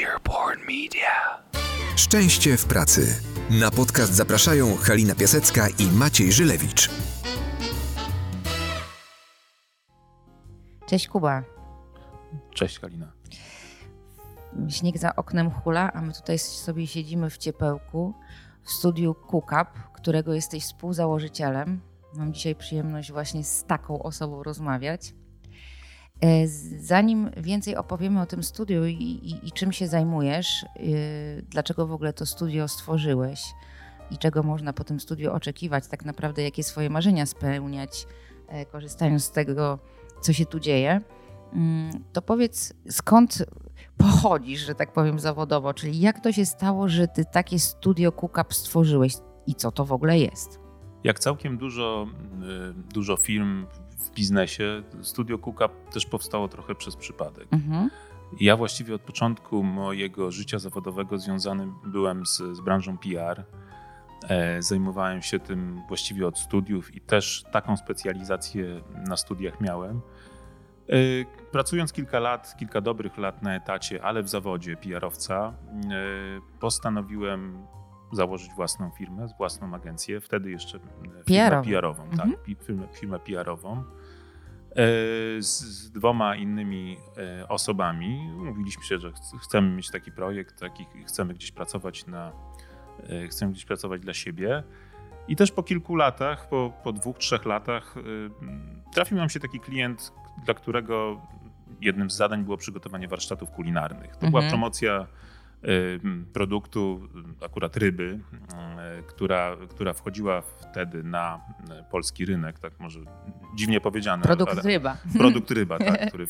Earborn Media. Szczęście w pracy. Na podcast zapraszają Halina Piasecka i Maciej Żylewicz. Cześć Kuba. Cześć Kalina. Śnieg za oknem hula, a my tutaj sobie siedzimy w ciepełku w studiu Cook którego jesteś współzałożycielem. Mam dzisiaj przyjemność właśnie z taką osobą rozmawiać. E, zanim więcej opowiemy o tym studiu i, i, i czym się zajmujesz, yy, dlaczego w ogóle to studio stworzyłeś i czego można po tym studiu oczekiwać, tak naprawdę jakie swoje marzenia spełniać, yy, korzystając z tego, co się tu dzieje, yy, to powiedz skąd pochodzisz, że tak powiem zawodowo, czyli jak to się stało, że ty takie studio Cook stworzyłeś i co to w ogóle jest? Jak całkiem dużo, dużo firm w biznesie, Studio Kuka też powstało trochę przez przypadek. Mhm. Ja właściwie od początku mojego życia zawodowego związany byłem z, z branżą PR. E, zajmowałem się tym właściwie od studiów i też taką specjalizację na studiach miałem. E, pracując kilka lat, kilka dobrych lat na etacie, ale w zawodzie PR-owca, e, postanowiłem założyć własną firmę, własną agencję, wtedy jeszcze firmę PR-ową, tak, mhm. tak, firmę, firmę PR-ową. E, z, z, dwoma innymi e, osobami mówiliśmy się, że chcemy mieć taki projekt, taki, chcemy gdzieś pracować na, e, chcemy gdzieś pracować dla siebie. I też po kilku latach, po, po dwóch, trzech latach trafił nam się taki klient, dla którego jednym z zadań było przygotowanie warsztatów kulinarnych. To mhm. była promocja produktu, akurat ryby, która, która wchodziła wtedy na polski rynek, tak może dziwnie powiedziane. Produkt ryba. Produkt ryba, tak, który...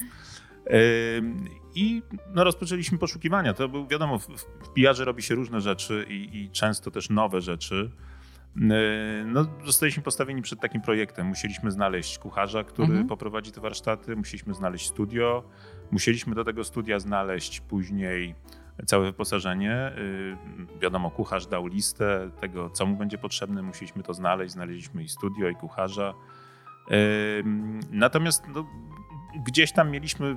I no, rozpoczęliśmy poszukiwania. To był, wiadomo, w, w PR-ze robi się różne rzeczy i, i często też nowe rzeczy. No, zostaliśmy postawieni przed takim projektem. Musieliśmy znaleźć kucharza, który mhm. poprowadzi te warsztaty, musieliśmy znaleźć studio, musieliśmy do tego studia znaleźć później całe wyposażenie. Y, wiadomo, kucharz dał listę tego, co mu będzie potrzebne, musieliśmy to znaleźć, znaleźliśmy i studio, i kucharza. Y, natomiast no, gdzieś tam mieliśmy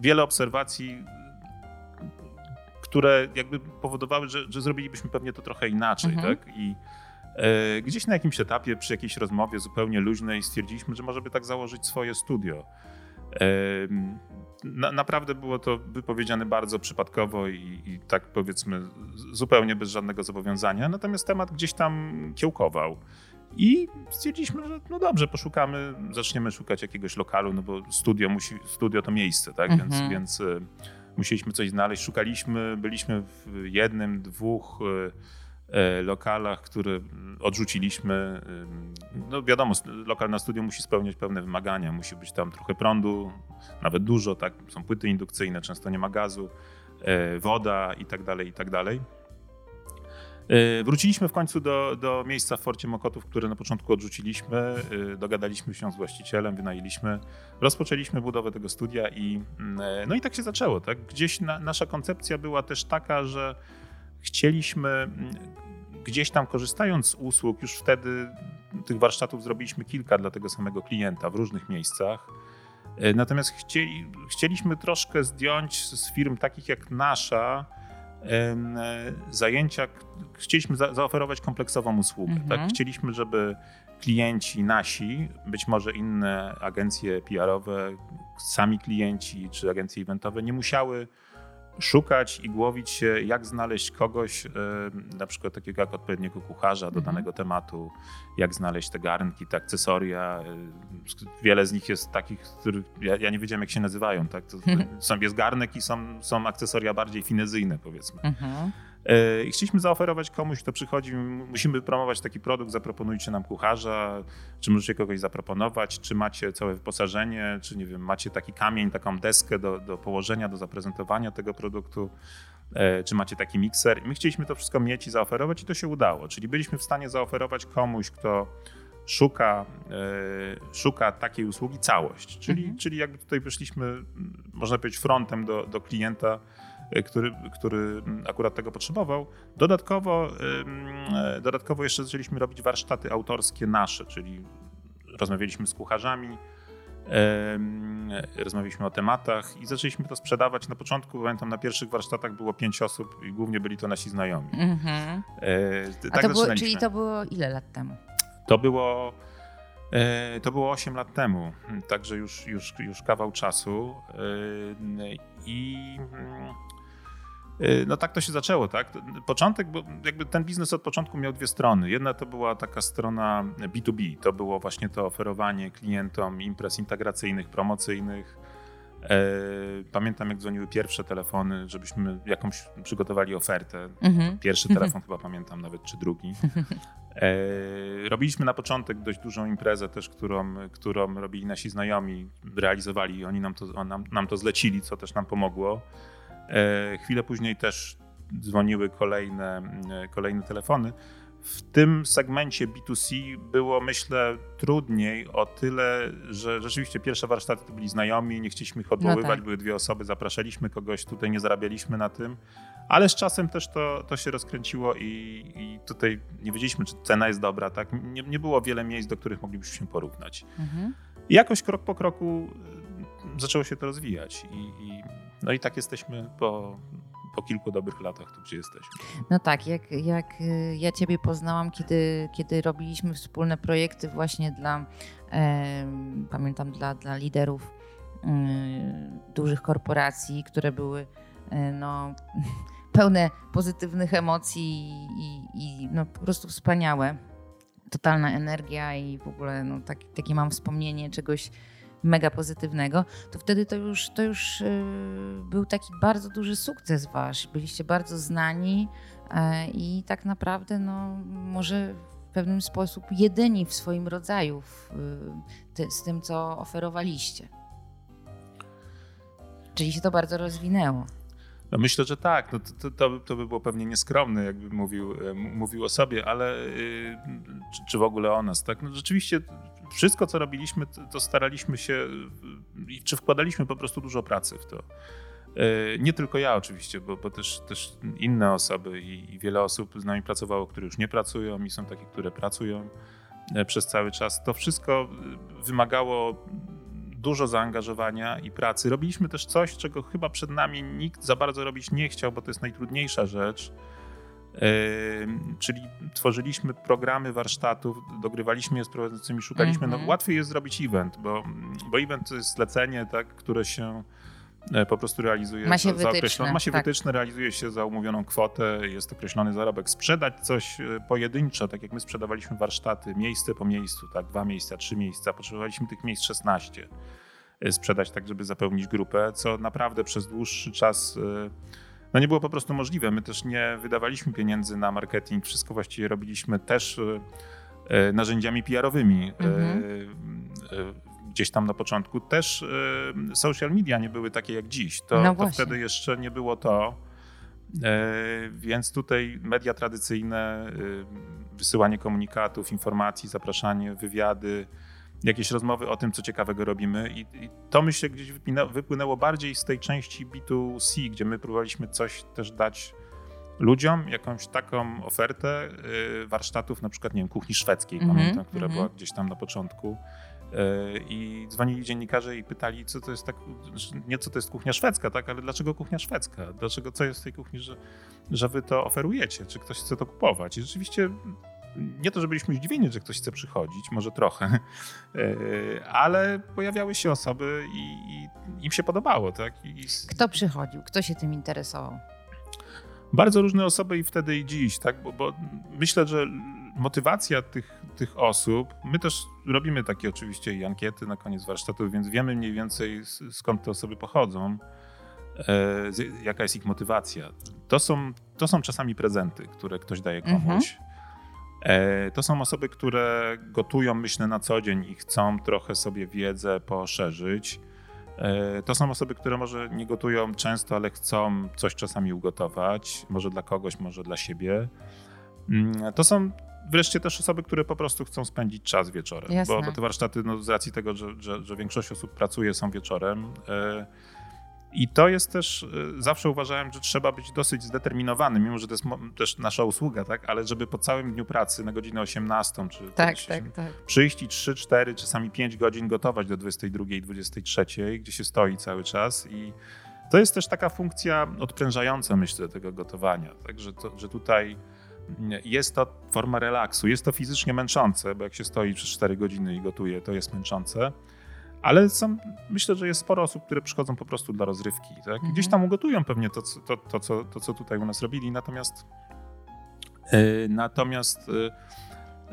wiele obserwacji, które jakby powodowały, że, że zrobilibyśmy pewnie to trochę inaczej, mhm. tak? I e, gdzieś na jakimś etapie, przy jakiejś rozmowie zupełnie luźnej stwierdziliśmy, że może by tak założyć swoje studio. E, na, naprawdę było to wypowiedziane bardzo przypadkowo i, i, tak powiedzmy zupełnie bez żadnego zobowiązania, natomiast temat gdzieś tam kiełkował. I stwierdziliśmy, że no dobrze, poszukamy, zaczniemy szukać jakiegoś lokalu, no bo studio, musi, studio to miejsce, tak? Mhm. Więc, więc e, musieliśmy coś znaleźć. Szukaliśmy, byliśmy w jednym, dwóch e, lokalach, które odrzuciliśmy. No wiadomo, lokal na studio musi spełniać pewne wymagania, musi być tam trochę prądu, nawet dużo, tak, są płyty indukcyjne, często nie ma gazu, e, woda i tak dalej, i tak dalej. E, wróciliśmy w końcu do, do miejsca w Forcie Mokotów, które na początku odrzucilimy. E, dogadaliśmy się z właścicielem, wynajęliśmy, rozpoczęliśmy budowę tego studia i mm, no i tak się zaczęło. Tak? Gdzieś na, nasza koncepcja była też taka, że chcieliśmy mm, gdzieś tam korzystając z usług, już wtedy tych warsztatów zrobiliśmy kilka dla tego samego klienta w różnych miejscach. E, natomiast chcieli, chcieliśmy troszkę zdjąć z firm takich jak nasza e, zajęcia, chcieliśmy za, zaoferować kompleksową usługę. Tak? Mhm. Tak? Chcieliśmy, żeby klienci nasi, być może inne agencje PR-owe, sami klienci czy agencje eventowe nie musiały szukać i głowić się, jak znaleźć kogoś, e, na przykład takiego jak odpowiedniego kucharza do mhm. danego tematu, jak znaleźć te garnki, te akcesoria. E, wiele z nich jest takich, których ja, ja nie wiedziałem, jak się nazywają. Tak? To, mhm. są, jest garnek i są, są akcesoria bardziej finezyjne, powiedzmy. Mhm. E, I chcieliśmy zaoferować komuś, kto przychodzi, musimy promować taki produkt, zaproponujcie nam kucharza, czy możecie kogoś zaproponować, czy macie całe wyposażenie, czy nie wiem, macie taki kamień, taką deskę do, do położenia, do zaprezentowania tego produktu, e, czy macie taki mikser. I my chcieliśmy to wszystko mieć i zaoferować i to się udało. Czyli byliśmy w stanie zaoferować komuś, kto szuka, e, szuka takiej usługi całość. Czyli, mhm. czyli jakby tutaj wyszliśmy, można powiedzieć, frontem do, do klienta, który, który akurat tego potrzebował. Dodatkowo, e, dodatkowo jeszcze zaczęliśmy robić warsztaty autorskie nasze, czyli rozmawialiśmy z kucharzami, Rozmawialiśmy o tematach i zaczęliśmy to sprzedawać. Na początku, pamiętam, na pierwszych warsztatach było pięć osób i głównie byli to nasi znajomi. E, tak to było, czyli to było ile lat temu? To było, e, to było 8 lat temu, także już, już, już kawał czasu. E, I mm, Y, no tak to się zaczęło, tak? Początek, bo jakby ten biznes od początku miał dwie strony. Jedna to była taka strona B2B, to było właśnie to oferowanie klientom imprez integracyjnych, promocyjnych. E, pamiętam, jak dzwoniły pierwsze telefony, żebyśmy jakąś przygotowali ofertę. Mhm. Pierwszy mhm. telefon chyba pamiętam nawet, czy drugi. E, robiliśmy na początek dość dużą imprezę też, którą, którą robili nasi znajomi, realizowali, oni nam to, nam, nam to zlecili, co też nam pomogło. E, chwilę później też dzwoniły kolejne, e, kolejne telefony. W tym segmencie B2C było, myślę, trudniej o tyle, że rzeczywiście pierwsze warsztaty to byli znajomi, nie chcieliśmy ich odwoływać, no tak. były dwie osoby, zapraszaliśmy kogoś, tutaj nie zarabialiśmy na tym, ale z czasem też to, to się rozkręciło i, i tutaj nie wiedzieliśmy, czy cena jest dobra, tak? Nie, nie było wiele miejsc, do których moglibyśmy się porównać. Mhm. I jakoś krok po kroku zaczęło się to rozwijać i, i no i tak jesteśmy po, po kilku dobrych latach tu, gdzie jesteśmy. No tak, jak, jak y, ja Ciebie poznałam, kiedy, kiedy robiliśmy wspólne projekty właśnie dla, e, pamiętam, dla, dla liderów e, dużych korporacji, które były e, no, pełne pozytywnych emocji i, i, no, po prostu wspaniałe. Totalna energia i w ogóle no, tak, takie mam wspomnienie czegoś mega pozytywnego, to wtedy to już, to już y, był taki bardzo duży sukces wasz. Byliście bardzo znani e, i tak naprawdę no, może w pewien sposób jedyni w swoim rodzaju w, y, z tym, co oferowaliście. Czyli się to bardzo rozwinęło. No myślę, że tak. No to, to, to by było pewnie nieskromne, jakby mówił, e, mówił o sobie, ale y, czy, czy, w ogóle o nas. Tak? No rzeczywiście wszystko, co robiliśmy, to staraliśmy się, czy wkładaliśmy po prostu dużo pracy w to. E, nie tylko ja oczywiście, bo, bo też, też inne osoby i, i, wiele osób z nami pracowało, które już nie pracują i są takie, które pracują e, przez cały czas. To wszystko wymagało dużo zaangażowania i pracy. Robiliśmy też coś, czego chyba przed nami nikt za bardzo robić nie chciał, bo to jest najtrudniejsza rzecz czyli tworzyliśmy programy warsztatów, dogrywaliśmy je z prowadzącymi, szukaliśmy. Mm -hmm. No, mhm. łatwiej jest zrobić event, bo, bo event to jest zlecenie, tak, które się po prostu realizuje ma się za, wytyczne, ma się tak. wytyczne, realizuje się za umówioną kwotę, jest określony zarobek. Sprzedać coś e, pojedynczo, tak jak my sprzedawaliśmy warsztaty, miejsce po miejscu, tak, dwa miejsca, trzy miejsca, potrzebowaliśmy tych miejsc 16 e, sprzedać tak, żeby zapełnić grupę, co naprawdę przez dłuższy czas no nie było po prostu możliwe. My też nie wydawaliśmy pieniędzy na marketing, wszystko właściwie robiliśmy też e, e, narzędziami PR-owymi. E, mhm. Gdzieś tam na początku też social media nie były takie jak dziś. To, no to wtedy jeszcze nie było to. Więc tutaj media tradycyjne, wysyłanie komunikatów, informacji, zapraszanie, wywiady, jakieś rozmowy o tym, co ciekawego robimy. I, i to myślę gdzieś wypłynęło bardziej z tej części B2C, gdzie my próbowaliśmy coś też dać ludziom, jakąś taką ofertę y, warsztatów, na przykład, nie wiem, kuchni szwedzkiej, mm -hmm, pamiętam, która mm -hmm. była gdzieś tam na początku. Y, I dzwonili dziennikarze i pytali, co to jest tak, nie co to jest kuchnia szwedzka, tak, ale dlaczego kuchnia szwedzka? Dlaczego, co jest w tej kuchni, że, że wy to oferujecie? Czy ktoś chce to kupować? I rzeczywiście nie to, że byliśmy zdziwieni, że ktoś chce przychodzić, może trochę, e, ale pojawiały się osoby i, i im się podobało. Tak? I... Kto przychodził? Kto się tym interesował? Bardzo różne osoby i wtedy i dziś, tak? bo, bo myślę, że motywacja tych, tych osób, my też robimy takie oczywiście ankiety na koniec warsztatów, więc wiemy mniej więcej skąd te osoby pochodzą, e, jaka jest ich motywacja. To są, to są czasami prezenty, które ktoś daje komuś. Mhm. E, to są osoby, które gotują, myślę, na co dzień i chcą trochę sobie wiedzę poszerzyć. E, to są osoby, które może nie gotują często, ale chcą coś czasami ugotować, może dla kogoś, może dla siebie. Mm, to są wreszcie też osoby, które po prostu chcą spędzić czas wieczorem, bo, bo, te warsztaty, no, z racji tego, że, że, że większość osób pracuje, są wieczorem. E, I to jest też, y, zawsze uważałem, że trzeba być dosyć zdeterminowany, mimo że to jest też nasza usługa, tak? Ale żeby po całym dniu pracy na godzinę 18 czy tak, tak, tak. przyjść i 3, 4, czasami 5 godzin gotować do 22, 23, gdzie się stoi cały czas i to jest też taka funkcja odprężająca, myślę, tego gotowania. Także to, że tutaj jest to forma relaksu. Jest to fizycznie męczące, bo jak się stoi przez 4 godziny i gotuje, to jest męczące. Ale są, myślę, że jest sporo osób, które przychodzą po prostu dla rozrywki. Tak? Mhm. Gdzieś tam ugotują pewnie to, to, to, co, to, co tutaj u nas robili, natomiast yy, natomiast yy,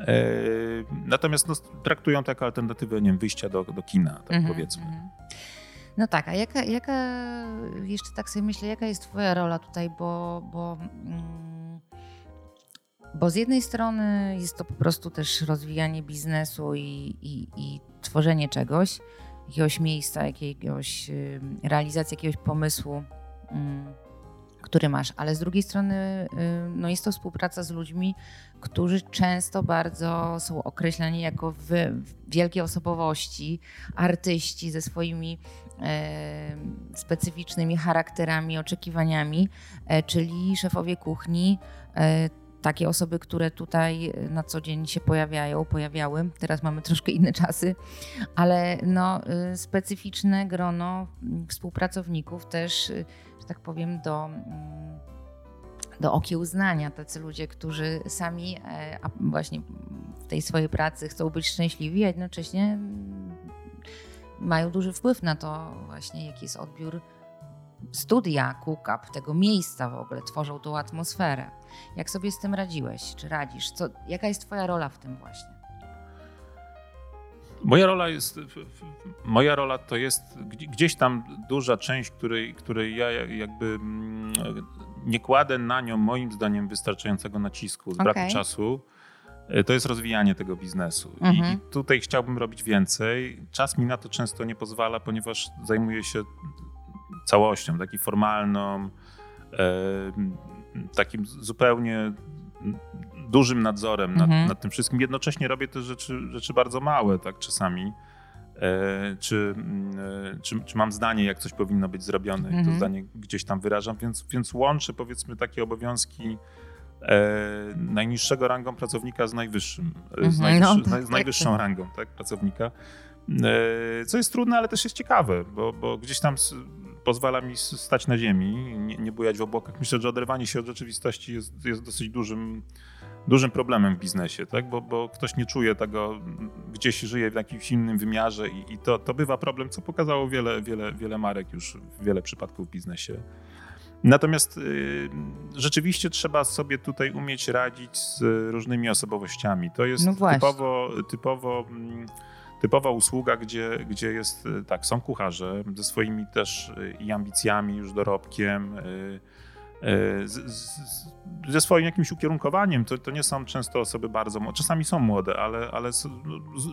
yy, natomiast no, traktują to jako alternatywę nie wiem, wyjścia do, do kina, tak mhm. powiedzmy. Mhm. No tak, a jaka, jaka, jeszcze tak sobie myślę, jaka jest twoja rola tutaj, bo, bo mm, bo z jednej strony jest to po prostu też rozwijanie biznesu i, i, i tworzenie czegoś, jakiegoś miejsca, jakiegoś realizacji jakiegoś pomysłu, który masz, ale z drugiej strony no jest to współpraca z ludźmi, którzy często bardzo są określani jako wielkie osobowości, artyści ze swoimi e, specyficznymi charakterami, oczekiwaniami, czyli szefowie kuchni takie osoby, które tutaj na co dzień się pojawiają, pojawiały. Teraz mamy troszkę inne czasy, ale no, y, specyficzne grono współpracowników też, y, że tak powiem, do, mm, do okiełznania. Tacy ludzie, którzy sami e, właśnie w tej swojej pracy chcą być szczęśliwi, a jednocześnie mm, mają duży wpływ na to właśnie, jaki jest odbiór studia KUKAP, tego miejsca w ogóle, tworzą tą atmosferę. Jak sobie z tym radziłeś? Czy radzisz? Co, jaka jest Twoja rola w tym właśnie? Moja rola jest, moja rola to jest gdzieś tam duża część, której, której ja jakby mm, nie kładę na nią moim zdaniem wystarczającego nacisku z braku okay. czasu. E, to jest rozwijanie tego biznesu. Mhm. I, tutaj chciałbym robić więcej. Czas mi na to często nie pozwala, ponieważ zajmuję się całością, taki formalną, e, takim zupełnie dużym nadzorem nad, mhm. nad, tym wszystkim. Jednocześnie robię też rzeczy, rzeczy bardzo małe, tak czasami. E, czy, e, czy, czy, mam zdanie, jak coś powinno być zrobione, mhm. i to zdanie gdzieś tam wyrażam, więc, więc łączę powiedzmy takie obowiązki e, najniższego rangą pracownika z najwyższym, mhm. z, najwyższy, no, tak, z, najwyższą tak. rangą tak, pracownika. E, co jest trudne, ale też jest ciekawe, bo, bo gdzieś tam pozwala mi stać na ziemi, nie, nie bujać w obłokach. Myślę, że oderwanie się od rzeczywistości jest, jest dosyć dużym, dużym problemem w biznesie, tak? bo, bo ktoś nie czuje tego, gdzieś żyje w jakimś innym wymiarze i, i to, to bywa problem, co pokazało wiele, wiele, wiele marek już, wiele przypadków w biznesie. Natomiast y, rzeczywiście trzeba sobie tutaj umieć radzić z różnymi osobowościami. To jest no typowo, typowo mm, typowa usługa, gdzie, gdzie jest, y, tak, są kucharze ze swoimi też y, i ambicjami, już dorobkiem, y, z, z, ze swoim jakimś ukierunkowaniem. To, to nie są często osoby bardzo, czasami są młode, ale, ale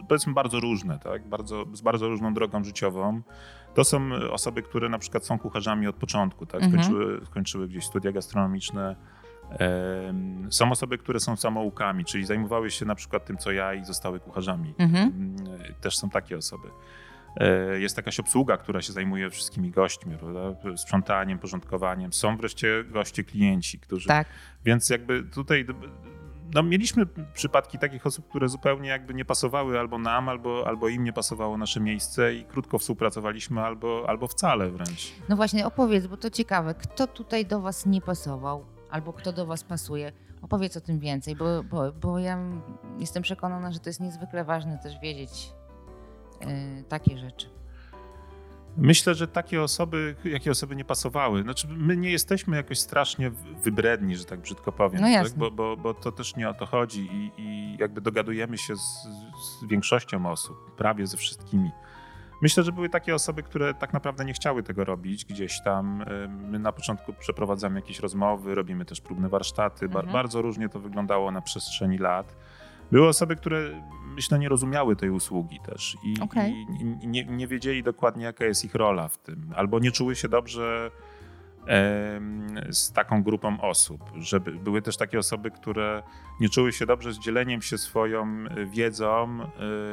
powiedzmy bardzo różne, tak? bardzo, z bardzo różną drogą życiową. To są osoby, które na przykład są kucharzami od początku, tak? Mhm. skończyły, skończyły gdzieś studia gastronomiczne, są osoby, które są samoukami, czyli zajmowały się na przykład tym, co ja i zostały kucharzami. Mhm. Też są takie osoby. E, jest jakaś obsługa, która się zajmuje wszystkimi gośćmi, prawda? sprzątaniem, porządkowaniem. Są wreszcie goście, klienci, którzy. Tak. Więc jakby tutaj no, mieliśmy przypadki takich osób, które zupełnie jakby nie pasowały albo nam, albo, albo im nie pasowało nasze miejsce i krótko współpracowaliśmy, albo, albo wcale wręcz. No właśnie, opowiedz, bo to ciekawe, kto tutaj do was nie pasował? Albo kto do Was pasuje. Opowiedz o tym więcej, bo, bo, bo ja jestem przekonana, że to jest niezwykle ważne też wiedzieć yy, takie rzeczy. Myślę, że takie osoby, jakie osoby nie pasowały. Znaczy, my nie jesteśmy jakoś strasznie wybredni, że tak brzydko powiem, no tak? bo, bo, bo to też nie o to chodzi i, i jakby dogadujemy się z, z większością osób, prawie ze wszystkimi. Myślę, że były takie osoby, które tak naprawdę nie chciały tego robić gdzieś tam. My na początku przeprowadzamy jakieś rozmowy, robimy też próbne warsztaty. Mhm. Bardzo różnie to wyglądało na przestrzeni lat. Były osoby, które myślę nie rozumiały tej usługi też i, okay. i nie, nie wiedzieli dokładnie, jaka jest ich rola w tym, albo nie czuły się dobrze z taką grupą osób. Żeby były też takie osoby, które nie czuły się dobrze z dzieleniem się swoją e, wiedzą e,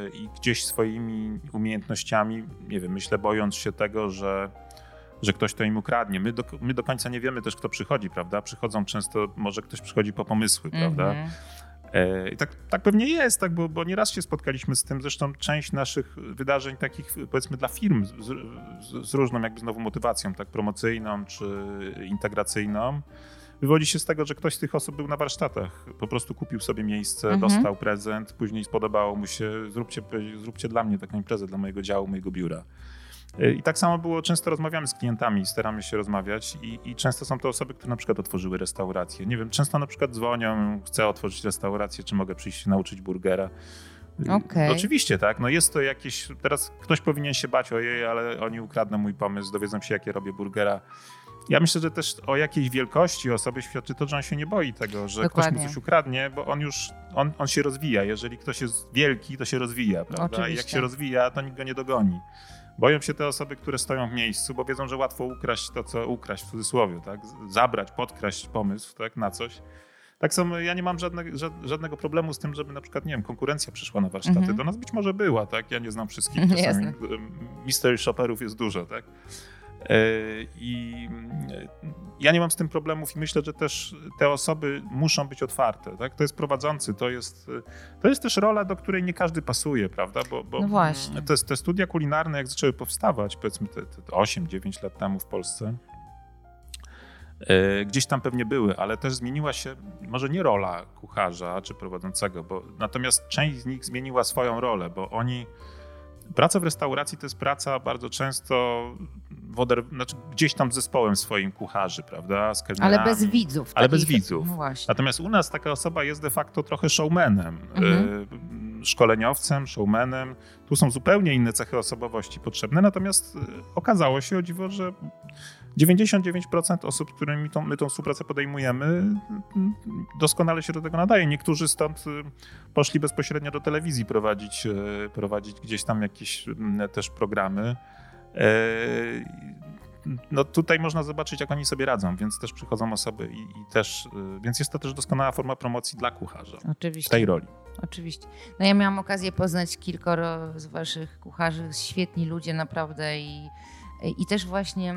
i gdzieś swoimi umiejętnościami, nie wiem, myślę, bojąc się tego, że, że ktoś to im ukradnie. My do, my do końca nie wiemy też, kto przychodzi, prawda? Przychodzą często, może ktoś przychodzi po pomysły, prawda? Mhm. I tak, tak pewnie jest, tak, bo, bo nieraz się spotkaliśmy z tym. Zresztą część naszych wydarzeń, takich powiedzmy dla firm, z, z, z różną jakby znowu motywacją, tak promocyjną czy integracyjną, wywodzi się z tego, że ktoś z tych osób był na warsztatach. Po prostu kupił sobie miejsce, Mhm. dostał prezent, później spodobało mu się, zróbcie, zróbcie dla mnie taką imprezę, dla mojego działu, mojego biura. E, I tak samo było, często rozmawiamy z klientami, staramy się rozmawiać i, i często są to osoby, które na przykład otworzyły restaurację. Nie wiem, często na przykład dzwonią, chcę otworzyć restaurację, czy mogę przyjść się nauczyć burgera. E, Okej. Oczywiście, tak. No jest to jakieś. Teraz ktoś powinien się bać, ojej, ale oni ukradną mój pomysł, dowiedzą się, jakie robię burgera. Ja myślę, że też o jakiejś wielkości osoby świadczy to, że on się nie boi tego, że ktoś Dokładnie. mu coś ukradnie, bo on już, on, on się rozwija. Jeżeli ktoś jest wielki, to się rozwija, prawda? I jak Oczywiście. się rozwija, to nikt go nie dogoni. Boją się te osoby, które stoją w miejscu, bo wiedzą, że łatwo ukraść to, co ukraść w cudzysłowie, tak? Zabrać, podkraść pomysł, tak? Na coś. Tak samo ja nie mam żadne, ża- żadnego problemu z tym, żeby na przykład, nie wiem, konkurencja przyszła na warsztaty. Mhm. Do nas być może była, tak? Ja nie znam wszystkich. Czasami em, mystery shopperów jest dużo, tak? E, I e, ja nie mam z tym problemów i myślę, że też te osoby muszą być otwarte. Tak? To jest prowadzący, to jest, e, to jest też rola, do której nie każdy pasuje, prawda? Bo, bo No właśnie. Te, te studia kulinarne, jak zaczęły powstawać, powiedzmy te, te 8-9 lat temu w Polsce, e, gdzieś tam pewnie były, ale też zmieniła się może nie rola kucharza czy prowadzącego, bo natomiast część z nich zmieniła swoją rolę, bo oni Praca w restauracji to jest praca bardzo często znaczy gdzieś tam z zespołem swoim kucharzy, prawda? Z kelnerami. Ale bez widzów. Ale bez widzów. No. Natomiast u nas taka osoba jest de facto trochę showmanem, Mhm. Y, szkoleniowcem, showmanem. Tu są zupełnie inne cechy osobowości potrzebne, natomiast y, okazało się o dziwo, że 99% osób, z którymi tą, my tą współpracę podejmujemy, y, doskonale się do tego nadaje. Niektórzy stąd y, poszli bezpośrednio do telewizji prowadzić, y, prowadzić gdzieś tam jakieś też programy. No tutaj można zobaczyć, jak oni sobie radzą, więc też przychodzą osoby i, i też, y, więc jest to też doskonała forma promocji dla kucharza w Oczywiście. tej roli. Oczywiście. No ja miałam okazję poznać kilkoro z waszych kucharzy, świetni ludzie naprawdę i, i też właśnie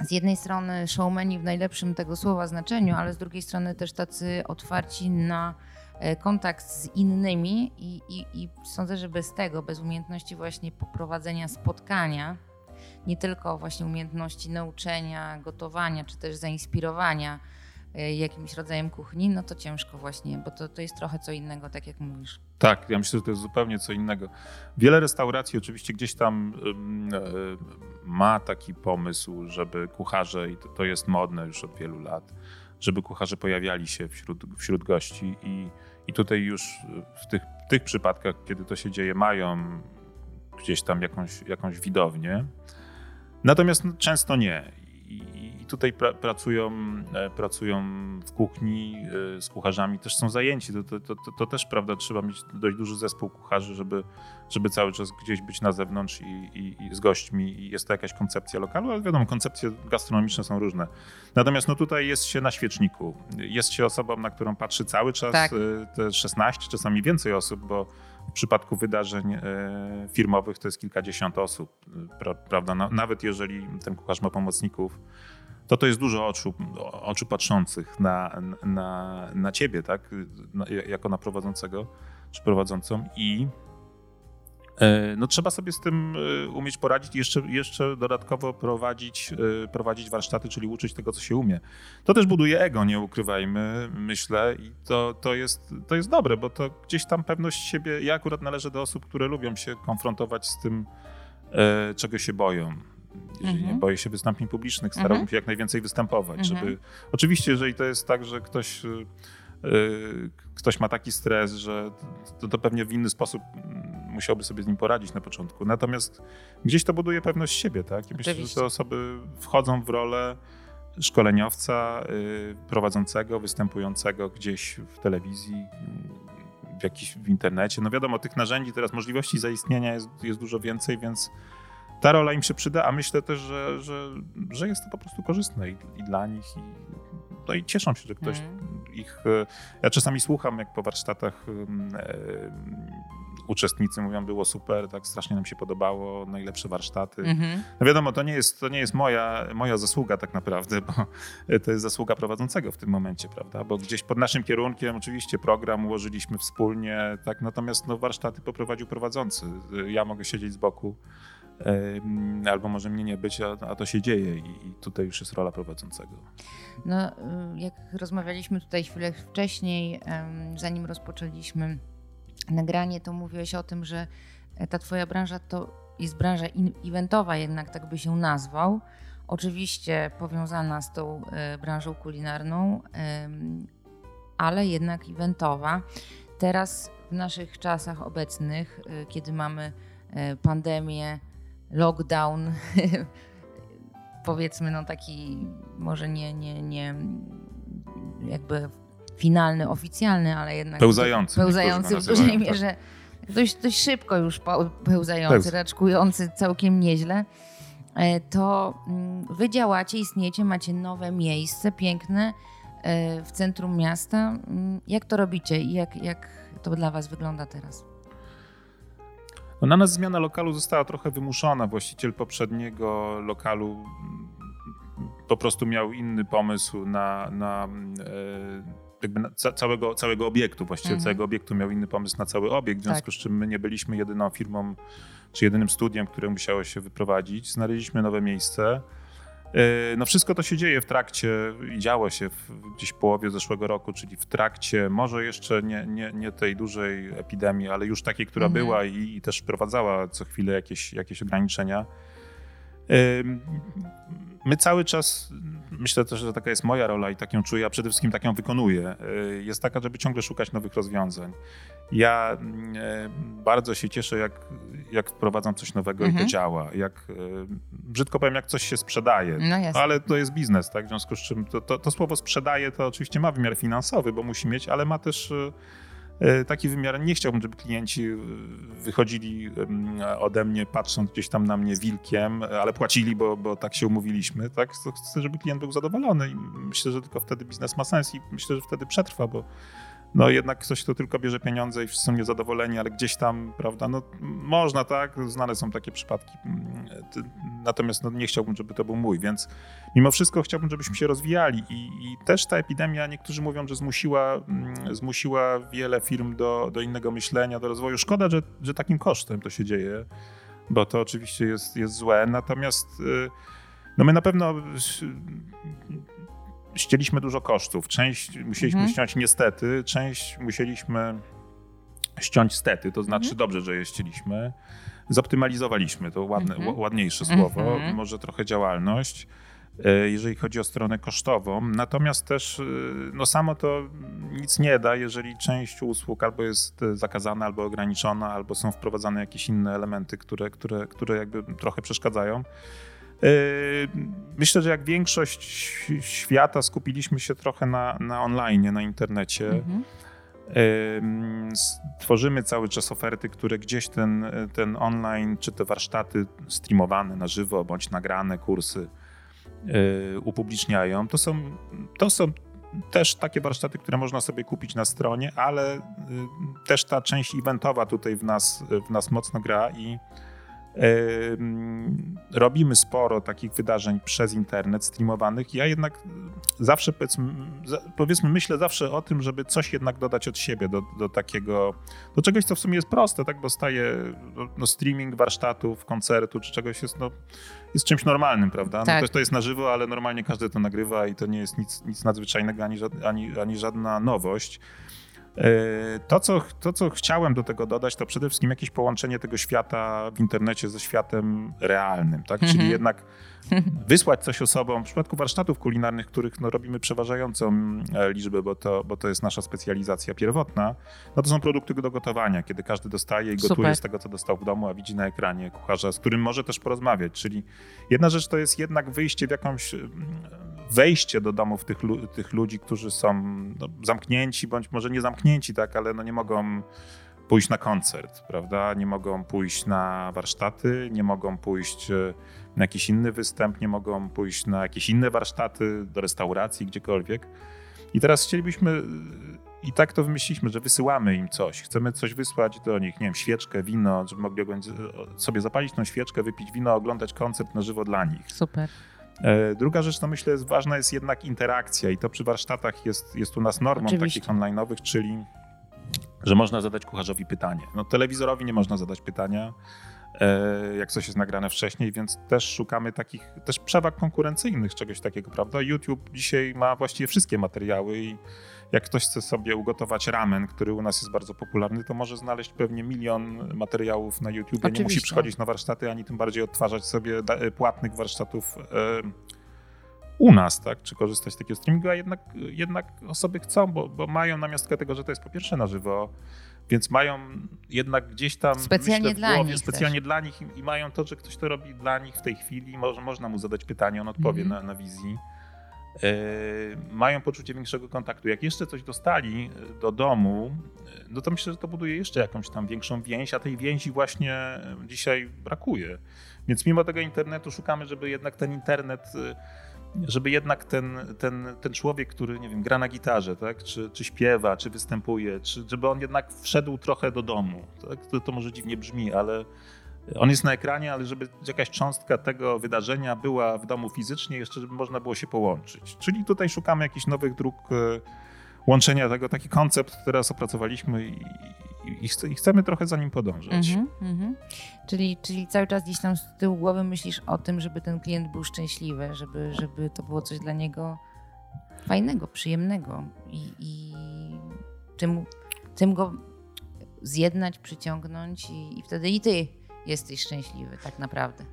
z jednej strony showmeni w najlepszym tego słowa znaczeniu, ale z drugiej strony też tacy otwarci na e, kontakt z innymi i, i, i sądzę, że bez tego, bez umiejętności właśnie poprowadzenia spotkania, nie tylko właśnie umiejętności nauczenia, gotowania, czy też zainspirowania e, jakimś rodzajem kuchni, no to ciężko właśnie, bo to, to jest trochę co innego, tak jak mówisz. Tak, ja myślę, że to jest zupełnie co innego. Wiele restauracji oczywiście gdzieś tam e, ma taki pomysł, żeby kucharze, i to, jest modne już od wielu lat, żeby kucharze pojawiali się wśród, wśród gości i, i tutaj już w tych, tych przypadkach, kiedy to się dzieje, mają gdzieś tam jakąś, jakąś widownię. Natomiast no, często nie. I, i tutaj pra, pracują, e, pracują w kuchni e, z kucharzami, też są zajęci. To, to, to, to, to też prawda, trzeba mieć dość duży zespół kucharzy, żeby, żeby cały czas gdzieś być na zewnątrz i, i, i z gośćmi. I jest to jakaś koncepcja lokalu, ale wiadomo, koncepcje gastronomiczne są różne. Natomiast no tutaj jest się na świeczniku. Jest się osobą, na którą patrzy cały czas, Tak. e, te 16, czasami więcej osób, bo w przypadku wydarzeń e, firmowych to jest kilkadziesiąt osób, pra, prawda? Na, nawet jeżeli ten kucharz ma pomocników, to to jest dużo oczu, oczu patrzących na, na, na ciebie, tak? Jako na prowadzącego czy prowadzącą i no, trzeba sobie z tym e, umieć poradzić i jeszcze, jeszcze dodatkowo prowadzić, e, prowadzić warsztaty, czyli uczyć tego, co się umie. To też buduje ego, nie ukrywajmy, myślę, i to, to, jest, to jest dobre, bo to gdzieś tam pewność siebie. Ja akurat należę do osób, które lubią się konfrontować z tym, e, czego się boją. Jeżeli Mhm. nie boję się wystąpień publicznych, starałbym Mhm. się jak najwięcej występować, Mhm. żeby. Oczywiście, jeżeli to jest tak, że ktoś. E, Ktoś ma taki stres, że to, to pewnie w inny sposób musiałby sobie z nim poradzić na początku. Natomiast gdzieś to buduje pewność siebie, tak? I myślę, że te osoby wchodzą w rolę szkoleniowca, y, prowadzącego, występującego gdzieś w telewizji, y, w, jakiś, w internecie. No wiadomo, tych narzędzi, teraz możliwości zaistnienia jest, jest dużo więcej, więc ta rola im się przyda, a myślę też, że, że, że jest to po prostu korzystne i, i dla nich. I, no i cieszą się, że ktoś Mhm. ich... y, Ja czasami słucham, jak po warsztatach e, uczestnicy mówią, było super, tak strasznie nam się podobało, najlepsze warsztaty. Mhm. No wiadomo, to nie jest, to nie jest moja, moja zasługa tak naprawdę, bo to jest zasługa prowadzącego w tym momencie, prawda? Bo gdzieś pod naszym kierunkiem oczywiście program ułożyliśmy wspólnie, tak, natomiast no, warsztaty poprowadził prowadzący. Ja mogę siedzieć z boku, albo może mnie nie być, a, a to się dzieje i, i tutaj już jest rola prowadzącego. No, y, jak rozmawialiśmy tutaj chwilę wcześniej, zanim rozpoczęliśmy nagranie, to mówiłeś o tym, że e, ta twoja branża to jest branża eventowa, jednak tak by się nazwał. Oczywiście powiązana z tą e, branżą kulinarną, ale jednak eventowa. Teraz w naszych czasach obecnych, e, kiedy mamy pandemię, lockdown, powiedzmy no taki może nie, nie, nie jakby finalny, oficjalny, ale jednak Pełzający. pełzający w dużej tak. mierze, dość, dość szybko już pełzający, Pełz. raczkujący całkiem nieźle, e, to mm, wy działacie, istniejecie, macie nowe miejsce piękne e, w centrum miasta. Mm, Jak to robicie i jak, jak to dla was wygląda teraz? No na nas zmiana lokalu została trochę wymuszona. Właściciel poprzedniego lokalu mm, po prostu miał inny pomysł na, na e, jakby na ca, całego, całego obiektu. Właściciel Mhm. całego obiektu miał inny pomysł na cały obiekt, w związku Tak. z czym my nie byliśmy jedyną firmą czy jedynym studiem, które musiało się wyprowadzić. Znaleźliśmy nowe miejsce. E, No wszystko to się dzieje w trakcie i działo się w gdzieś połowie zeszłego roku, czyli w trakcie może jeszcze nie, nie, nie tej dużej epidemii, ale już takiej, która Mhm. była i, i też wprowadzała co chwilę jakieś, jakieś ograniczenia. My cały czas, myślę też, że taka jest moja rola i tak ją czuję, a przede wszystkim tak ją wykonuję, y, jest taka, żeby ciągle szukać nowych rozwiązań. Ja e, bardzo się cieszę, jak, jak wprowadzam coś nowego i Mhm. to działa. Jak, y, brzydko powiem, jak coś się sprzedaje. No. Ale to jest biznes, tak? W związku z czym to, to, to słowo sprzedaje to oczywiście ma wymiar finansowy, bo musi mieć, ale ma też y, y, taki wymiar. Nie chciałbym, żeby klienci wychodzili ode mnie patrząc gdzieś tam na mnie wilkiem, ale płacili, bo, bo tak się umówiliśmy. Tak? Chcę, żeby klient był zadowolony i myślę, że tylko wtedy biznes ma sens i myślę, że wtedy przetrwa, bo no jednak ktoś, kto tylko bierze pieniądze i wszyscy są niezadowoleni, ale gdzieś tam, prawda, no można, tak, znane są takie przypadki, Mm, natomiast no, nie chciałbym, żeby to był mój, więc mimo wszystko chciałbym, żebyśmy się rozwijali i, i też ta epidemia, niektórzy mówią, że zmusiła, mm, zmusiła wiele firm do, do innego myślenia, do rozwoju. Szkoda, że, że takim kosztem to się dzieje, bo to oczywiście jest, jest złe, natomiast y, no my na pewno y, ścięliśmy dużo kosztów. Część musieliśmy Mhm. ściąć niestety, część musieliśmy ściąć stety, to znaczy Mhm. dobrze, że je ścięliśmy. Zoptymalizowaliśmy, to ładne, Mhm. ła- ładniejsze słowo, Mhm. może trochę działalność, e, jeżeli chodzi o stronę kosztową. Natomiast też e, no samo to nic nie da, jeżeli część usług albo jest zakazana, albo ograniczona, albo są wprowadzane jakieś inne elementy, które, które, które jakby trochę przeszkadzają. E, Myślę, że jak większość świata skupiliśmy się trochę na, na online, na internecie. Mhm. Tworzymy cały czas oferty, które gdzieś ten, ten online, czy te warsztaty streamowane na żywo, bądź nagrane kursy y, upubliczniają. To są, to są też takie warsztaty, które można sobie kupić na stronie, ale y, też ta część eventowa tutaj w nas, w nas mocno gra i Robimy sporo takich wydarzeń przez internet streamowanych. Ja jednak zawsze powiedzmy, powiedzmy, myślę zawsze o tym, żeby coś jednak dodać od siebie do, do takiego, do czegoś, co w sumie jest proste, tak? Bo staje no, no, streaming warsztatów, koncertu czy czegoś jest, no, jest czymś normalnym, prawda? No, Tak. to, to jest na żywo, ale normalnie każdy to nagrywa i to nie jest nic, nic nadzwyczajnego ani, ani, ani żadna nowość. E, To co, to, co chciałem do tego dodać, to przede wszystkim jakieś połączenie tego świata w internecie ze światem realnym, tak? Mhm. Czyli jednak wysłać coś osobom, w przypadku warsztatów kulinarnych, których no, robimy przeważającą e, liczbę, bo to, bo to jest nasza specjalizacja pierwotna, no to są produkty do gotowania, kiedy każdy dostaje i gotuje Super. z tego, co dostał w domu, a widzi na ekranie kucharza, z którym może też porozmawiać. Czyli jedna rzecz to jest jednak wyjście w jakąś, wejście do domów tych, tych ludzi, którzy są no, zamknięci, bądź może nie zamknięci, tak, ale no nie mogą pójść na koncert, prawda? Nie mogą pójść na warsztaty, nie mogą pójść e, na jakiś inny występ, nie mogą pójść na jakieś inne warsztaty, do restauracji, gdziekolwiek. I teraz chcielibyśmy i tak to wymyśliliśmy, że wysyłamy im coś. Chcemy coś wysłać do nich, nie wiem, świeczkę, wino, żeby mogli sobie zapalić tą świeczkę, wypić wino, oglądać koncert na żywo dla nich. Super. E, druga rzecz, no myślę, jest ważna jest jednak interakcja i to przy warsztatach jest, jest u nas normą Oczywiście. takich online'owych, czyli że można zadać kucharzowi pytanie. No telewizorowi nie można zadać pytania, e, jak coś jest nagrane wcześniej, więc też szukamy takich też przewag konkurencyjnych, czegoś takiego, prawda? YouTube dzisiaj ma właściwie wszystkie materiały i jak ktoś chce sobie ugotować ramen, który u nas jest bardzo popularny, to może znaleźć pewnie milion materiałów na YouTube. Nie musi przychodzić na warsztaty, ani tym bardziej odtwarzać sobie da- płatnych warsztatów e, u nas, tak? Czy korzystać z takiego streamingu, a jednak, jednak osoby chcą, bo, bo mają namiastkę tego, że to jest po pierwsze na żywo, więc mają jednak gdzieś tam Specjalnie myślę, dla nich specjalnie też. dla nich i, i mają to, że ktoś to robi dla nich w tej chwili, może, można mu zadać pytanie, on odpowie Mhm. na, na wizji. Mają poczucie większego kontaktu. Jak jeszcze coś dostali e, do domu, e, no to myślę, że to buduje jeszcze jakąś tam większą więź, a tej więzi właśnie e, dzisiaj brakuje. Więc mimo tego internetu szukamy, żeby jednak ten internet, żeby jednak ten, ten, ten człowiek, który, nie wiem, gra na gitarze, tak? czy, czy śpiewa, czy występuje, czy, żeby on jednak wszedł trochę do domu. Tak? To, to może dziwnie brzmi, ale on jest na ekranie, ale żeby jakaś cząstka tego wydarzenia była w domu fizycznie, jeszcze żeby można było się połączyć. Czyli tutaj szukamy jakichś nowych dróg e, łączenia tego. Taki koncept teraz opracowaliśmy i, i, i, chce, i chcemy trochę za nim podążać. Mhm, mhm. Czyli, czyli cały czas gdzieś tam z tyłu głowy myślisz o tym, żeby ten klient był szczęśliwy, żeby, żeby to było coś dla niego fajnego, przyjemnego i, i tym go zjednać, przyciągnąć i, i wtedy i ty jesteś szczęśliwy tak naprawdę.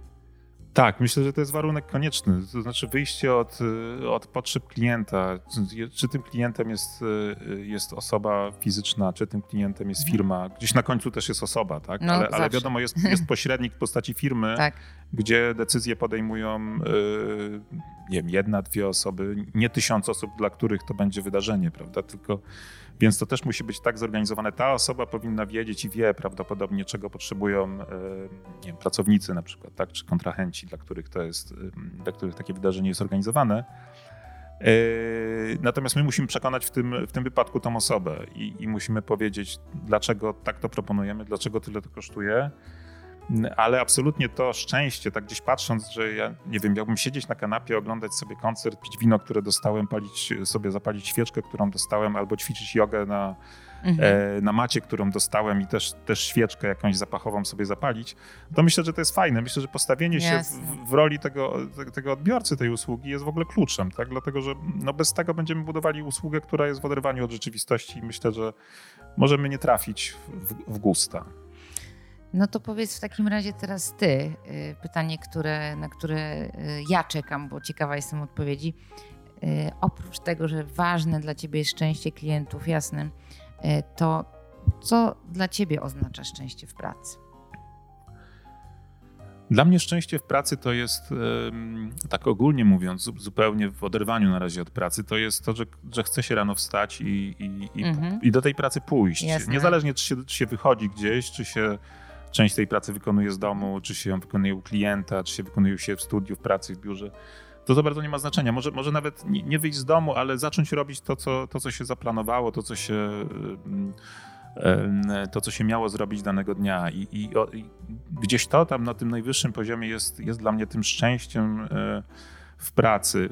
Tak, myślę, że to jest warunek konieczny. To znaczy wyjście od, y, od potrzeb klienta. Czy tym klientem jest, y, jest osoba fizyczna, czy tym klientem jest firma. Gdzieś na końcu też jest osoba, tak? No, ale, ale wiadomo, jest, jest pośrednik w postaci firmy, Tak. gdzie decyzje podejmują y, nie wiem, jedna, dwie osoby, nie tysiąc osób, dla których to będzie wydarzenie, prawda? Tylko, więc to też musi być tak zorganizowane. Ta osoba powinna wiedzieć i wie prawdopodobnie, czego potrzebują nie wiem, pracownicy na przykład, tak? czy kontrahenci, dla których to jest, dla których takie wydarzenie jest organizowane. Y, Natomiast my musimy przekonać w tym, w tym wypadku tą osobę i, i musimy powiedzieć, dlaczego tak to proponujemy, dlaczego tyle to kosztuje. Ale absolutnie to szczęście, tak gdzieś patrząc, że ja nie wiem, miałbym siedzieć na kanapie, oglądać sobie koncert, pić wino, które dostałem, palić sobie zapalić świeczkę, którą dostałem, albo ćwiczyć jogę na, Mhm. e, na macie, którą dostałem i też, też świeczkę jakąś zapachową sobie zapalić, to myślę, że to jest fajne. Myślę, że postawienie się Jasne. w, w roli tego, te- tego odbiorcy tej usługi jest w ogóle kluczem, tak? dlatego że no bez tego będziemy budowali usługę, która jest w oderwaniu od rzeczywistości i myślę, że możemy nie trafić w, w gusta. No to powiedz w takim razie teraz ty y, pytanie, które, na które y, ja czekam, bo ciekawa jestem odpowiedzi. Y, Oprócz tego, że ważne dla ciebie jest szczęście klientów, jasne, to co dla ciebie oznacza szczęście w pracy? Dla mnie szczęście w pracy to jest, tak ogólnie mówiąc, zu- zupełnie w oderwaniu na razie od pracy, to jest to, że, że chce się rano wstać i, i, i, Mhm. i do tej pracy pójść. Jasne. Niezależnie, czy się, czy się wychodzi gdzieś, czy się część tej pracy wykonuje z domu, czy się ją wykonuje u klienta, czy się wykonuje się w studiu, w pracy, w biurze. To to bardzo nie ma znaczenia. Może, może nawet nie, nie wyjść z domu, ale zacząć robić to co, to, co się zaplanowało, to, co się. to, co się miało zrobić danego dnia. I, i, i gdzieś to tam na tym najwyższym poziomie jest, jest dla mnie tym szczęściem e, w pracy.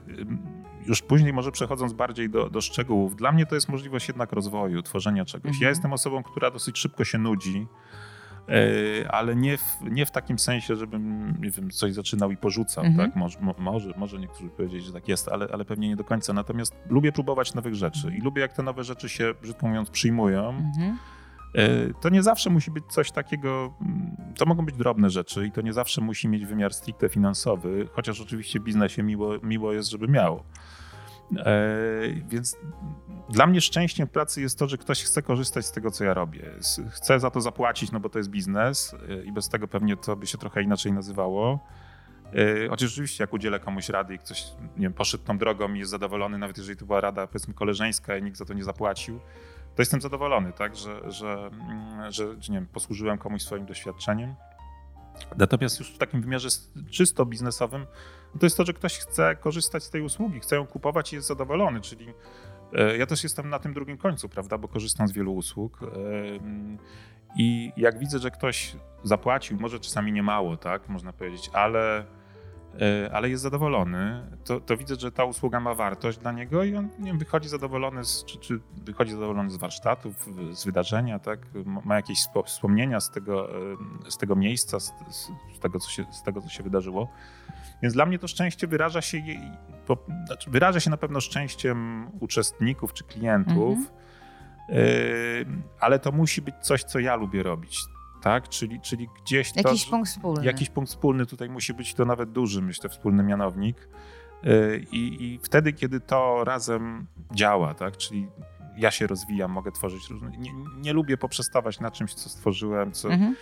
Już później, może przechodząc bardziej do, do szczegółów, dla mnie to jest możliwość jednak rozwoju, tworzenia czegoś. Mhm. Ja jestem osobą, która dosyć szybko się nudzi. E, Ale nie w, nie w takim sensie, żebym nie wiem, coś zaczynał i porzucał. Mhm. Tak? Może, mo- może, może niektórzy powiedzieć, że tak jest, ale, ale pewnie nie do końca. Natomiast lubię próbować nowych rzeczy i lubię, jak te nowe rzeczy się, brzydko mówiąc, przyjmują. Mhm. E, To nie zawsze musi być coś takiego, to mogą być drobne rzeczy i to nie zawsze musi mieć wymiar stricte finansowy, chociaż oczywiście w biznesie miło, miło jest, żeby miało. E, Więc dla mnie szczęściem w pracy jest to, że ktoś chce korzystać z tego, co ja robię. Chce za to zapłacić, no bo to jest biznes e, i bez tego pewnie to by się trochę inaczej nazywało. E, Chociaż oczywiście, jak udzielę komuś rady i ktoś nie wiem, poszedł tą drogą i jest zadowolony, nawet jeżeli to była rada powiedzmy koleżeńska i nikt za to nie zapłacił, to jestem zadowolony, tak, że, że, mm, że, że nie wiem, posłużyłem komuś swoim doświadczeniem. Natomiast już w takim wymiarze czysto biznesowym, to jest to, że ktoś chce korzystać z tej usługi, chce ją kupować i jest zadowolony, czyli E, ja też jestem na tym drugim końcu, prawda, bo korzystam z wielu usług. I jak widzę, że ktoś zapłacił, może czasami nie mało, tak, można powiedzieć, ale, e, ale jest zadowolony, to, to widzę, że ta usługa ma wartość dla niego i on nie wiem, wychodzi zadowolony z, czy, czy wychodzi zadowolony z warsztatów, z wydarzenia, tak, ma jakieś wspomnienia z tego, z tego miejsca, z, z, tego, co się, z tego, co się wydarzyło. Więc dla mnie to szczęście wyraża się, znaczy wyraża się na pewno szczęściem uczestników czy klientów, mhm ale to musi być coś, co ja lubię robić. Tak? Czyli, czyli gdzieś to, Jakiś punkt wspólny. Jakiś punkt wspólny tutaj musi być to nawet duży, myślę, wspólny mianownik. I, I, wtedy, kiedy to razem działa, tak? czyli ja się rozwijam, mogę tworzyć różne. Nie, nie lubię poprzestawać na czymś, co stworzyłem, co mhm.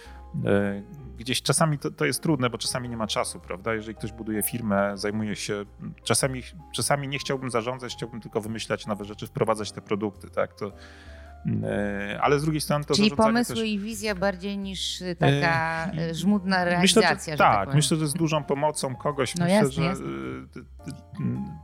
gdzieś czasami to, to, jest trudne, bo czasami nie ma czasu, prawda? Jeżeli ktoś buduje firmę, zajmuje się. Czasami, czasami nie chciałbym zarządzać, chciałbym tylko wymyślać nowe rzeczy, wprowadzać te produkty, tak? To, E, ale z drugiej strony to Czyli pomysły też... i wizja bardziej niż taka e... żmudna realizacja. Myślę, że, tak, tak myślę, że z dużą pomocą kogoś. No myślę, jasne, że jasne.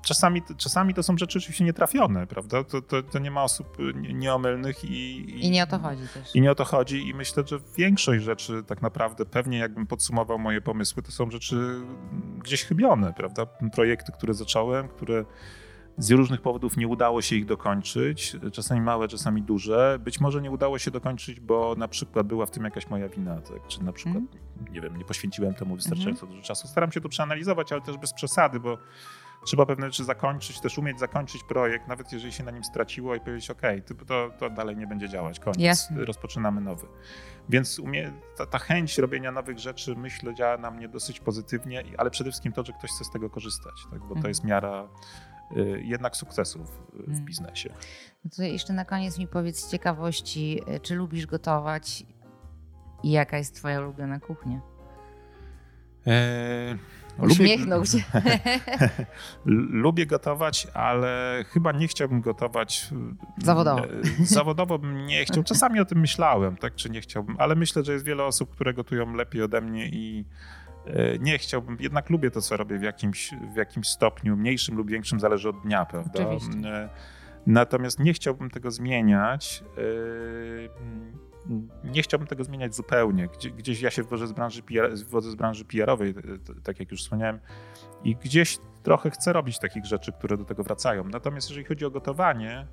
Czasami, czasami to są rzeczy oczywiście nietrafione, prawda? To, to, to nie ma osób nieomylnych i, i, I nie o to chodzi też. I nie o to chodzi i myślę, że większość rzeczy tak naprawdę, pewnie jakbym podsumował moje pomysły, to są rzeczy gdzieś chybione, prawda? Projekty, które zacząłem, które z różnych powodów nie udało się ich dokończyć, czasami małe, czasami duże. Być może nie udało się dokończyć, bo na przykład była w tym jakaś moja wina, tak? czy na przykład, mm. nie wiem, nie poświęciłem temu wystarczająco mm. dużo czasu. Staram się to przeanalizować, ale też bez przesady, bo trzeba pewne rzeczy zakończyć, też umieć zakończyć projekt, nawet jeżeli się na nim straciło i powiedzieć, ok, to, to dalej nie będzie działać, koniec, Jasne. rozpoczynamy nowy. Więc umie, ta, ta, chęć robienia nowych rzeczy, myślę, działa na mnie dosyć pozytywnie, ale przede wszystkim to, że ktoś chce z tego korzystać, tak? bo to jest miara jednak sukcesów w hmm. biznesie. No to jeszcze na koniec mi powiedz z ciekawości, y, czy lubisz gotować i jaka jest twoja ulubiona kuchnia? Eee, Uśmiechnął lubię, się. lubię gotować, ale chyba nie chciałbym gotować y, zawodowo. Zawodowo bym nie chciał. Czasami o tym myślałem, tak, czy nie chciałbym, ale myślę, że jest wiele osób, które gotują lepiej ode mnie i nie chciałbym, jednak lubię to, co robię w jakimś, w jakimś stopniu, mniejszym lub większym, zależy od dnia, prawda? Oczywiście. E, natomiast nie chciałbym tego zmieniać. E, nie chciałbym tego zmieniać zupełnie. Gdzieś ja się wwodzę z branży, PR, z branży PR-owej, tak jak już wspomniałem, i gdzieś trochę chcę robić takich rzeczy, które do tego wracają. Natomiast jeżeli chodzi o gotowanie,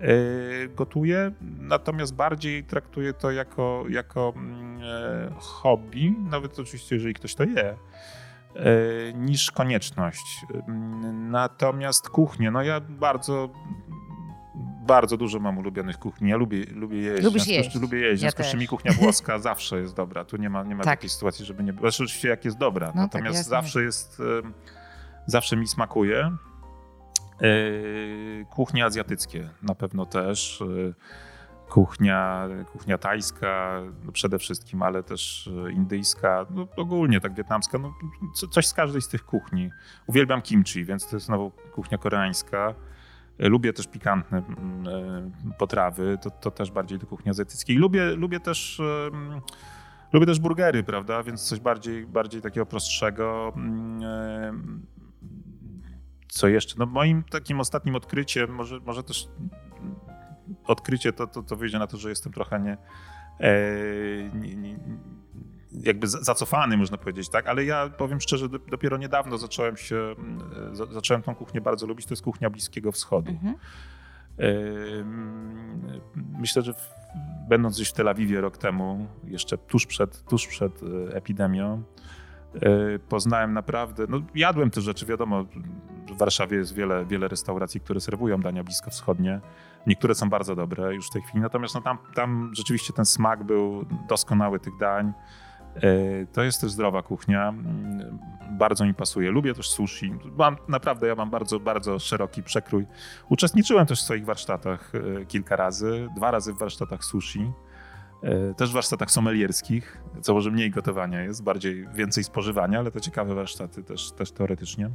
E, gotuję, natomiast bardziej traktuję to jako, jako mm, e, hobby, nawet oczywiście, jeżeli ktoś to je, e, niż konieczność. Natomiast kuchnię, no ja bardzo bardzo dużo mam ulubionych kuchni. Ja lubię, lubię jeść. Lubisz jeść. Lubię jeść. Ja w mi kuchnia włoska zawsze jest dobra. Tu nie ma, nie ma tak. takiej sytuacji, żeby nie było. Znaczy, oczywiście jak jest dobra. No tak, natomiast tak, zawsze jest, zawsze mi smakuje. E, kuchnie azjatyckie na pewno też. E, kuchnia, kuchnia tajska no przede wszystkim, ale też e, indyjska, no ogólnie tak wietnamska, no coś z każdej z tych kuchni. Uwielbiam kimchi, więc to jest znowu kuchnia koreańska. Lubię też pikantne potrawy, to, to też bardziej do kuchni azjatyckiej. Lubię, lubię też lubię też burgery, prawda, więc coś bardziej, bardziej takiego prostszego co jeszcze? No moim takim ostatnim odkryciem, może, może też odkrycie to, to, to wyjdzie na to, że jestem trochę nie, e, nie, nie jakby zacofany, można powiedzieć, tak? Ale ja powiem szczerze, dopiero niedawno zacząłem się, zacząłem tą kuchnię bardzo lubić. To jest kuchnia Bliskiego Wschodu. Mhm. Myślę, że będąc gdzieś w Tel Awiwie rok temu, jeszcze tuż przed, tuż przed e, epidemią, E, poznałem naprawdę, no jadłem te rzeczy, wiadomo, w Warszawie jest wiele, wiele restauracji, które serwują dania bliskowschodnie. Niektóre są bardzo dobre już w tej chwili, natomiast no tam, tam rzeczywiście ten smak był doskonały tych dań. E, to jest też zdrowa kuchnia, mm, bardzo mi pasuje. Lubię też sushi. Mam, naprawdę, ja mam bardzo, bardzo szeroki przekrój. Uczestniczyłem też w swoich warsztatach e, kilka razy, dwa razy w warsztatach sushi. E, też w warsztatach sommelierskich, co może mniej gotowania jest, bardziej więcej spożywania, ale to ciekawe warsztaty też, też teoretycznie.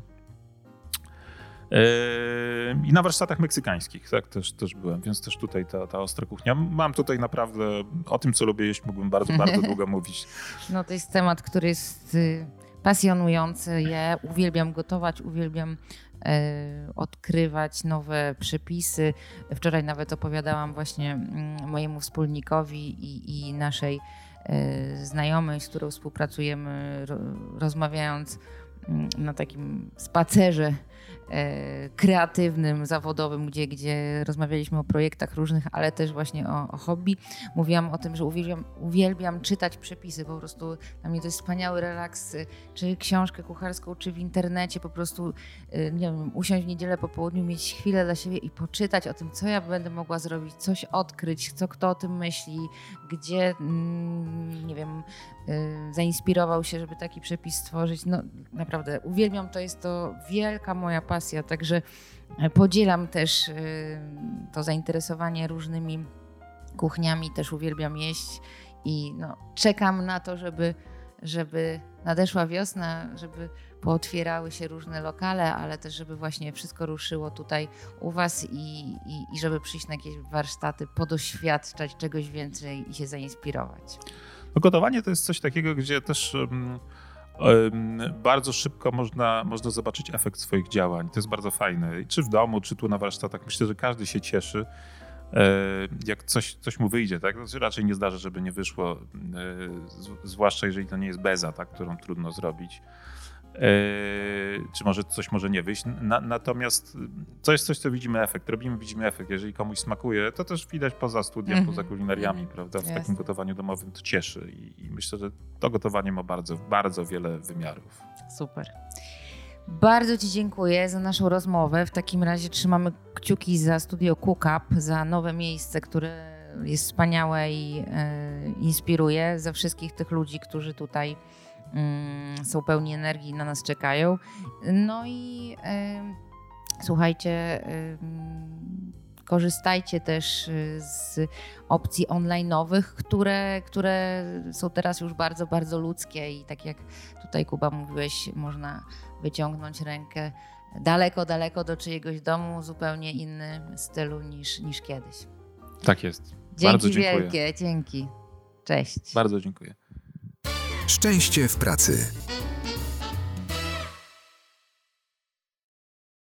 E, I na warsztatach meksykańskich tak, też, też byłem, więc też tutaj ta, ta ostra kuchnia. Mam tutaj naprawdę o tym, co lubię jeść, mógłbym bardzo, bardzo długo mówić. No to jest temat, który jest y, pasjonujący. Ja uwielbiam gotować, uwielbiam odkrywać nowe przepisy. Wczoraj nawet opowiadałam właśnie mm, mojemu wspólnikowi i, i naszej znajomej, z którą współpracujemy, rozmawiając na takim spacerze E, kreatywnym, zawodowym, gdzie, gdzie rozmawialiśmy o projektach różnych, ale też właśnie o, o hobby. Mówiłam o tym, że uwielbiam, uwielbiam czytać przepisy, po prostu dla mnie to jest wspaniały relaks, czy książkę kucharską, czy w internecie, po prostu e, nie wiem, usiąść w niedzielę po południu, mieć chwilę dla siebie i poczytać o tym, co ja będę mogła zrobić, coś odkryć, co kto o tym myśli, gdzie, mm, nie wiem, e, zainspirował się, żeby taki przepis stworzyć. No naprawdę uwielbiam, to jest to wielka moja pasja pasja, także e, podzielam też e, to zainteresowanie różnymi kuchniami, też uwielbiam jeść i no, czekam na to, żeby, żeby nadeszła wiosna, żeby pootwierały się różne lokale, ale też żeby właśnie wszystko ruszyło tutaj u Was i, i, i żeby przyjść na jakieś warsztaty, podoświadczać czegoś więcej i się zainspirować. No, gotowanie to jest coś takiego, gdzie też um, bardzo szybko można, można zobaczyć efekt swoich działań. To jest bardzo fajne. Czy w domu, czy tu na warsztatach. Myślę, że każdy się cieszy, e, jak coś, coś mu wyjdzie. Tak? Znaczy raczej nie zdarza, żeby nie wyszło, e, zwłaszcza jeżeli to nie jest beza, tak? którą trudno zrobić. Yy, czy może coś może nie wyjść. Na, natomiast to jest coś, co widzimy efekt. Robimy, widzimy efekt. Jeżeli komuś smakuje, to też widać poza studiem, mm -hmm. poza kulinariami, mm -hmm. prawda? W Jasne. takim gotowaniu domowym to cieszy I, i myślę, że to gotowanie ma bardzo, bardzo wiele wymiarów. Super. Bardzo Ci dziękuję za naszą rozmowę. W takim razie trzymamy kciuki za studio Cookup, za nowe miejsce, które jest wspaniałe i e, inspiruje, za wszystkich tych ludzi, którzy tutaj są pełni energii, na nas czekają. No i słuchajcie, korzystajcie też y, z opcji online'owych, które, które są teraz już bardzo, bardzo ludzkie i tak jak tutaj Kuba mówiłeś, można wyciągnąć rękę daleko, daleko do czyjegoś domu, zupełnie inny stylu niż, niż kiedyś. Tak jest. Dzięki bardzo dziękuję. wielkie, dzięki. Cześć. Bardzo dziękuję. Szczęście w pracy.